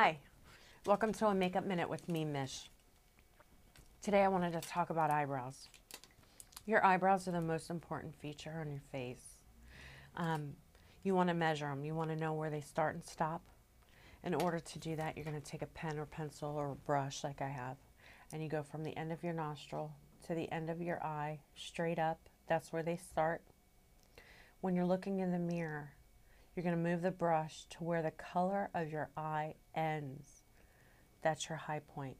Hi, welcome to a Makeup Minute with me, Mish. Today I wanted to talk about eyebrows. Your eyebrows are the most important feature on your face. Um, you want to measure them, you want to know where they start and stop. In order to do that, you're going to take a pen or pencil or brush like I have, and you go from the end of your nostril to the end of your eye, straight up. That's where they start. When you're looking in the mirror, you're going to move the brush to where the color of your eye ends. That's your high point.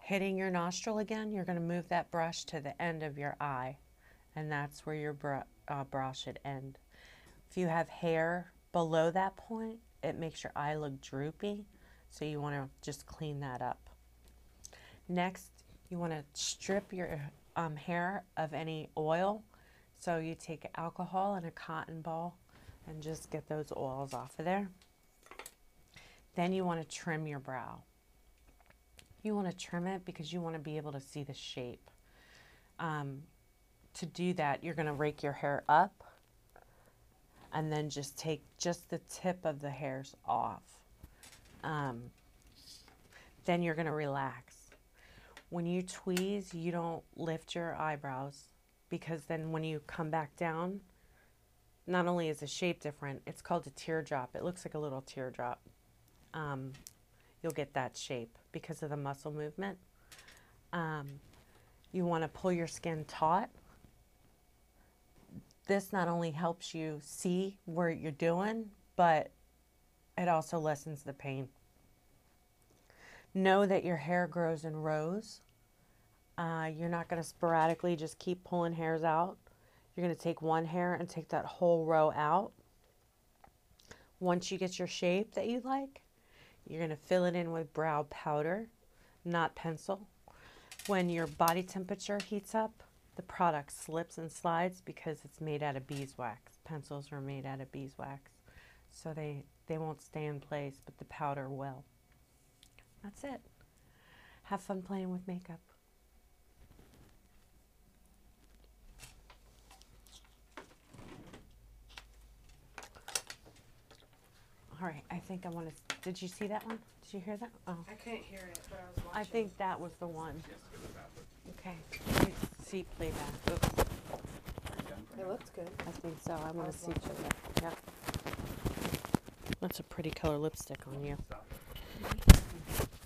Hitting your nostril again, you're going to move that brush to the end of your eye, and that's where your br uh, brow should end. If you have hair below that point, it makes your eye look droopy, so you want to just clean that up. Next, you want to strip your um, hair of any oil so you take alcohol and a cotton ball and just get those oils off of there. Then you want to trim your brow. You want to trim it because you want to be able to see the shape. Um, to do that, you're going to rake your hair up and then just take just the tip of the hairs off. Um, then you're going to relax. When you tweeze, you don't lift your eyebrows because then when you come back down, not only is the shape different, it's called a teardrop. It looks like a little teardrop. Um, you'll get that shape because of the muscle movement. Um, you want to pull your skin taut. This not only helps you see where you're doing, but it also lessens the pain. Know that your hair grows in rows. Uh, you're not going to sporadically just keep pulling hairs out. You're going to take one hair and take that whole row out. Once you get your shape that you like, you're going to fill it in with brow powder, not pencil. When your body temperature heats up, the product slips and slides because it's made out of beeswax. Pencils are made out of beeswax. So they, they won't stay in place, but the powder will. That's it. Have fun playing with makeup. All right, I think I want to. Did you see that one? Did you hear that? Oh, I couldn't hear it, but I was watching. I think that was the one. Okay. Let me See playback. Oops. it looks good. I think so. I want to see playback. Yep. That's a pretty color lipstick on you.